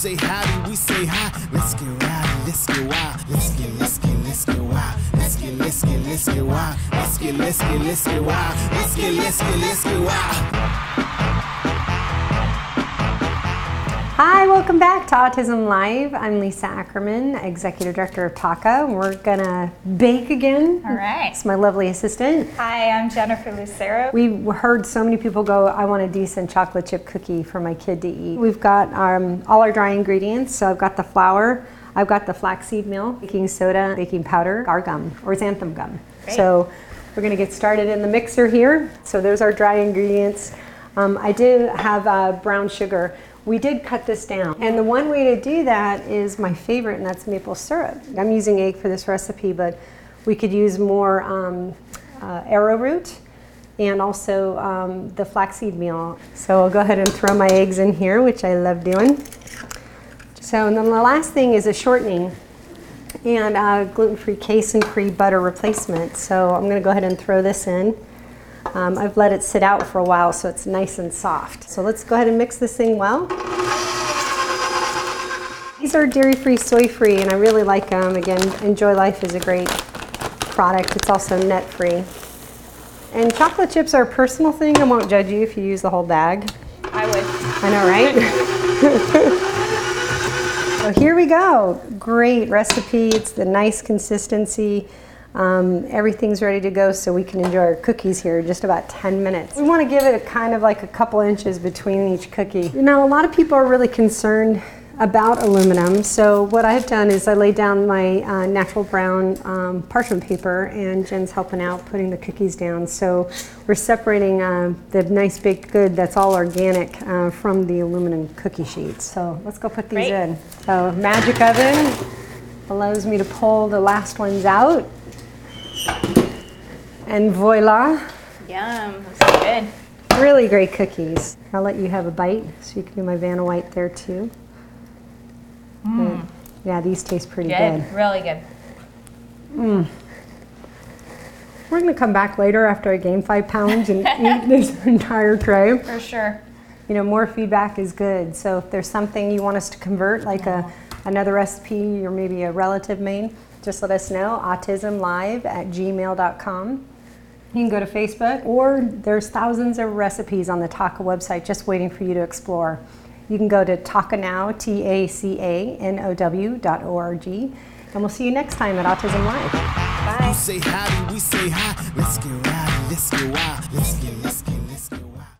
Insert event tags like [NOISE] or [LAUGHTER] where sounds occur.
say howdy, we say hi. Let's get rowdy, let's get wild. Let's get, let's get, let's get wild. Let's get, let's get, let's get wild. Let's get, let's get, let's get wild. Let's get, let's get, let's get wild. Hi, welcome back to Autism Live. I'm Lisa Ackerman, Executive Director of TACA. We're gonna bake again. All right. It's my lovely assistant. Hi, I'm Jennifer Lucero. We heard so many people go, I want a decent chocolate chip cookie for my kid to eat. We've got um, all our dry ingredients. So I've got the flour, I've got the flaxseed meal, baking soda, baking powder, guar gum, or xanthan gum. Great. So we're gonna get started in the mixer here. So there's our dry ingredients. Um, I did have uh, brown sugar. We did cut this down. And the one way to do that is my favorite, and that's maple syrup. I'm using egg for this recipe, but we could use more um, uh, arrowroot and also um, the flaxseed meal. So I'll go ahead and throw my eggs in here, which I love doing. So, and then the last thing is a shortening and uh, gluten-free casein-free butter replacement. So I'm gonna go ahead and throw this in. Um, I've let it sit out for a while so it's nice and soft. So let's go ahead and mix this thing well. These are dairy-free, soy-free, and I really like them. Again, Enjoy Life is a great product. It's also net-free. And chocolate chips are a personal thing. I won't judge you if you use the whole bag. I would. I know, right? [LAUGHS] so here we go. Great recipe. It's the nice consistency. Um, everything's ready to go so we can enjoy our cookies here in just about 10 minutes. We want to give it a kind of like a couple inches between each cookie. You know, a lot of people are really concerned about aluminum. So what I've done is I laid down my uh, natural brown um, parchment paper and Jen's helping out putting the cookies down. So we're separating uh, the nice baked good that's all organic uh, from the aluminum cookie sheets. So let's go put these Great. in. So magic oven allows me to pull the last ones out. And voila, Yum. That's good. really great cookies. I'll let you have a bite so you can do my Vanna White there too. Mm. Good. Yeah, these taste pretty good. Good. Really good. Mm. We're gonna come back later after I gain five pounds and [LAUGHS] eat this entire tray. For sure. You know, more feedback is good. So if there's something you want us to convert, like a, another recipe or maybe a relative main, just let us know. Autismlive at gmail.com. You can go to Facebook, or there's thousands of recipes on the TACA website just waiting for you to explore. You can go to tacanow, T A C A N O W dot O R G, and we'll see you next time at Autism Live. You